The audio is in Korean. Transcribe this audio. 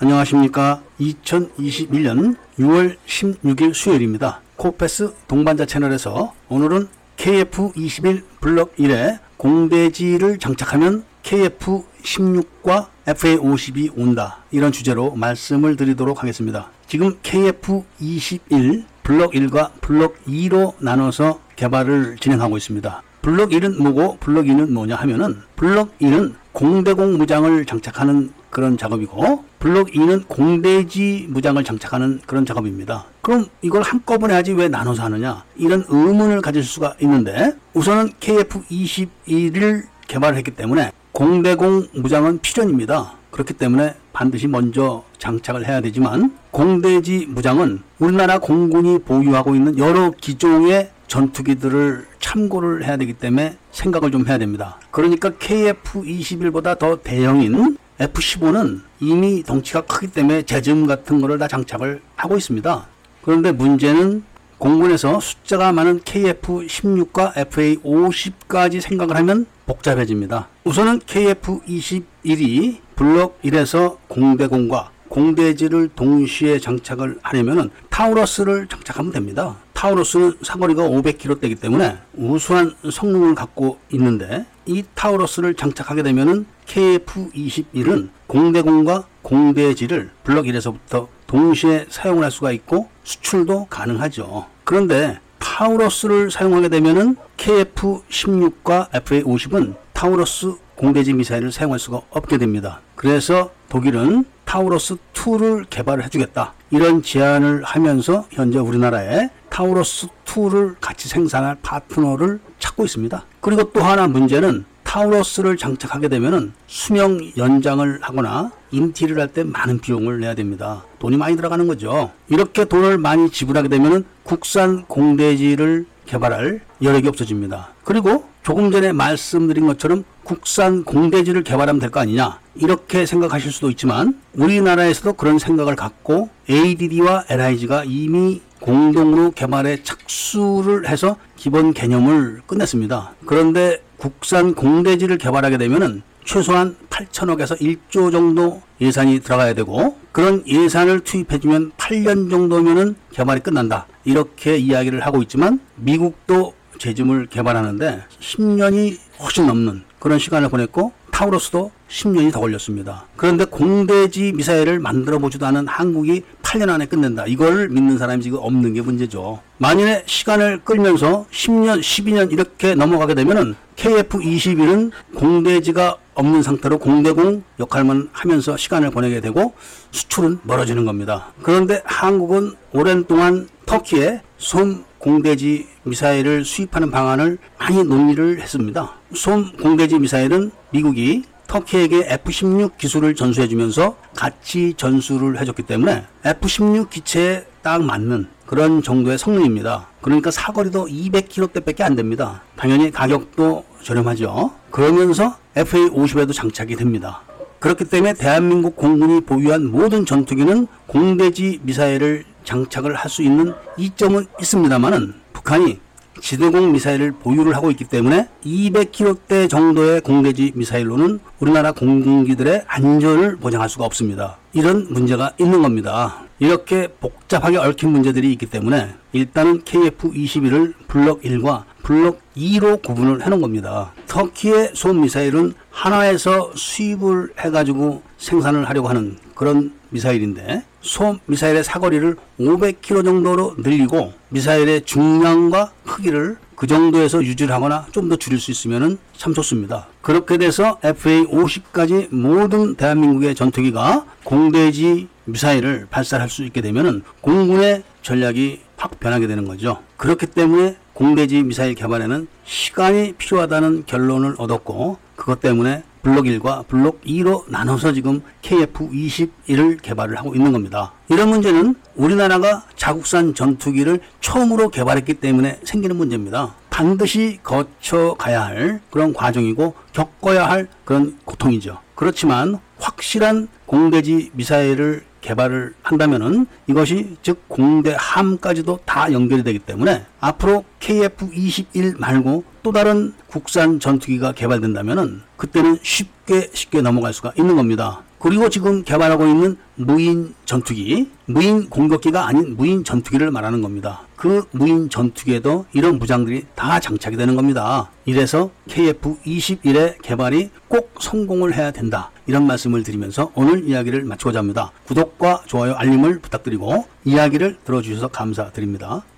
안녕하십니까. 2021년 6월 16일 수요일입니다. 코페스 동반자 채널에서 오늘은 KF21 블럭 1에 공대지를 장착하면 KF16과 FA50이 온다. 이런 주제로 말씀을 드리도록 하겠습니다. 지금 KF21 블럭 1과 블럭 2로 나눠서 개발을 진행하고 있습니다. 블럭 1은 뭐고 블럭 2는 뭐냐 하면은 블럭 1은 공대공 무장을 장착하는 그런 작업이고 블록 2는 공대지 무장을 장착하는 그런 작업입니다. 그럼 이걸 한꺼번에 하지 왜 나눠서 하느냐? 이런 의문을 가질 수가 있는데 우선은 KF21을 개발했기 때문에 공대공 무장은 필연입니다. 그렇기 때문에 반드시 먼저 장착을 해야 되지만 공대지 무장은 우리나라 공군이 보유하고 있는 여러 기종의 전투기들을 참고를 해야 되기 때문에 생각을 좀 해야 됩니다. 그러니까 KF21보다 더 대형인 F-15는 이미 덩치가 크기 때문에 재즘 같은 거를 다 장착을 하고 있습니다. 그런데 문제는 공군에서 숫자가 많은 KF-16과 FA-50까지 생각을 하면 복잡해집니다. 우선은 KF-21이 블록 1에서 공대공과 공대지를 동시에 장착을 하려면 타우러스를 장착하면 됩니다. 타우러스는 사거리가 500km대이기 때문에 우수한 성능을 갖고 있는데 이 타우러스를 장착하게 되면 KF-21은 공대공과 공대지를 블럭 1에서부터 동시에 사용을 할 수가 있고 수출도 가능하죠. 그런데 타우러스를 사용하게 되면 KF-16과 FA-50은 타우러스 공대지 미사일을 사용할 수가 없게 됩니다. 그래서 독일은 타우러스 2를 개발을 해주겠다. 이런 제안을 하면서 현재 우리나라에 타우러스 2를 같이 생산할 파트너를 찾고 있습니다. 그리고 또 하나 문제는 타우러스를 장착하게 되면 수명 연장을 하거나 인티를 할 때 많은 비용을 내야 됩니다. 돈이 많이 들어가는 거죠. 이렇게 돈을 많이 지불하게 되면 국산 공대지를 개발할 여력이 없어집니다. 그리고 조금 전에 말씀드린 것처럼 국산 공대지를 개발하면 될 거 아니냐 이렇게 생각하실 수도 있지만 우리나라에서도 그런 생각을 갖고 ADD와 LIG가 이미 공동으로 개발에 착수를 해서 기본 개념을 끝냈습니다. 그런데 국산 공대지를 개발하게 되면은 최소한 8천억에서 1조 정도 예산이 들어가야 되고 그런 예산을 투입해주면 8년 정도면은 개발이 끝난다. 이렇게 이야기를 하고 있지만 미국도 제품을 개발하는데 10년이 훨씬 넘는 그런 시간을 보냈고 타우러스도 10년이 더 걸렸습니다. 그런데 공대지 미사일을 만들어 보지도 않은 한국이 8년 안에 끝낸다. 이걸 믿는 사람이 지금 없는 게 문제죠. 만일에 시간을 끌면서 10년, 12년 이렇게 넘어가게 되면은 KF-21은 공대지가 없는 상태로 공대공 역할만 하면서 시간을 보내게 되고 수출은 멀어지는 겁니다. 그런데 한국은 오랜 동안 터키에 솜 공대지 미사일을 수입하는 방안을 많이 논의를 했습니다. 솜 공대지 미사일은 미국이 터키에게 F-16 기술을 전수해주면서 같이 전수를 해줬기 때문에 F-16 기체에 딱 맞는 그런 정도의 성능입니다. 그러니까 사거리도 200km대 밖에 안 됩니다. 당연히 가격도 저렴하죠. 그러면서 FA-50에도 장착이 됩니다. 그렇기 때문에 대한민국 공군이 보유한 모든 전투기는 공대지 미사일을 장착을 할 수 있는 이점은 있습니다만은 북한이 지대공 미사일을 보유를 하고 있기 때문에 200km대 정도의 공대지 미사일로는 우리나라 공군기들의 안전을 보장할 수가 없습니다. 이런 문제가 있는 겁니다. 이렇게 복잡하게 얽힌 문제들이 있기 때문에 일단은 KF-21을 블럭 1과 블럭 2로 구분을 해놓은 겁니다. 터키의 솜 미사일은 하나에서 수입을 해가지고 생산을 하려고 하는 그런 미사일인데 솜 미사일의 사거리를 500km 정도로 늘리고 미사일의 중량과 크기를 그 정도에서 유지를 하거나 좀 더 줄일 수 있으면 참 좋습니다. 그렇게 돼서 FA-50까지 모든 대한민국의 전투기가 공대지 미사일을 발사할 수 있게 되면 공군의 전략이 확 변하게 되는 거죠. 그렇기 때문에 공대지 미사일 개발에는 시간이 필요하다는 결론을 얻었고 그것 때문에 블록 1과 블록 2로 나눠서 지금 KF-21을 개발을 하고 있는 겁니다. 이런 문제는 우리나라가 자국산 전투기를 처음으로 개발했기 때문에 생기는 문제입니다. 반드시 거쳐가야 할 그런 과정이고 겪어야 할 그런 고통이죠. 그렇지만 확실한 공대지 미사일을 개발을 한다면은 이것이 즉 공대함까지도 다 연결이 되기 때문에 앞으로 KF-21 말고 또 다른 국산 전투기가 개발된다면은 그때는 쉽게 쉽게 넘어갈 수가 있는 겁니다. 그리고 지금 개발하고 있는 무인 전투기, 무인 공격기가 아닌 무인 전투기를 말하는 겁니다. 그 무인 전투기에도 이런 무장들이 다 장착이 되는 겁니다. 이래서 KF-21의 개발이 꼭 성공을 해야 된다. 이런 말씀을 드리면서 오늘 이야기를 마치고자 합니다. 구독과 좋아요, 알림을 부탁드리고 이야기를 들어주셔서 감사드립니다.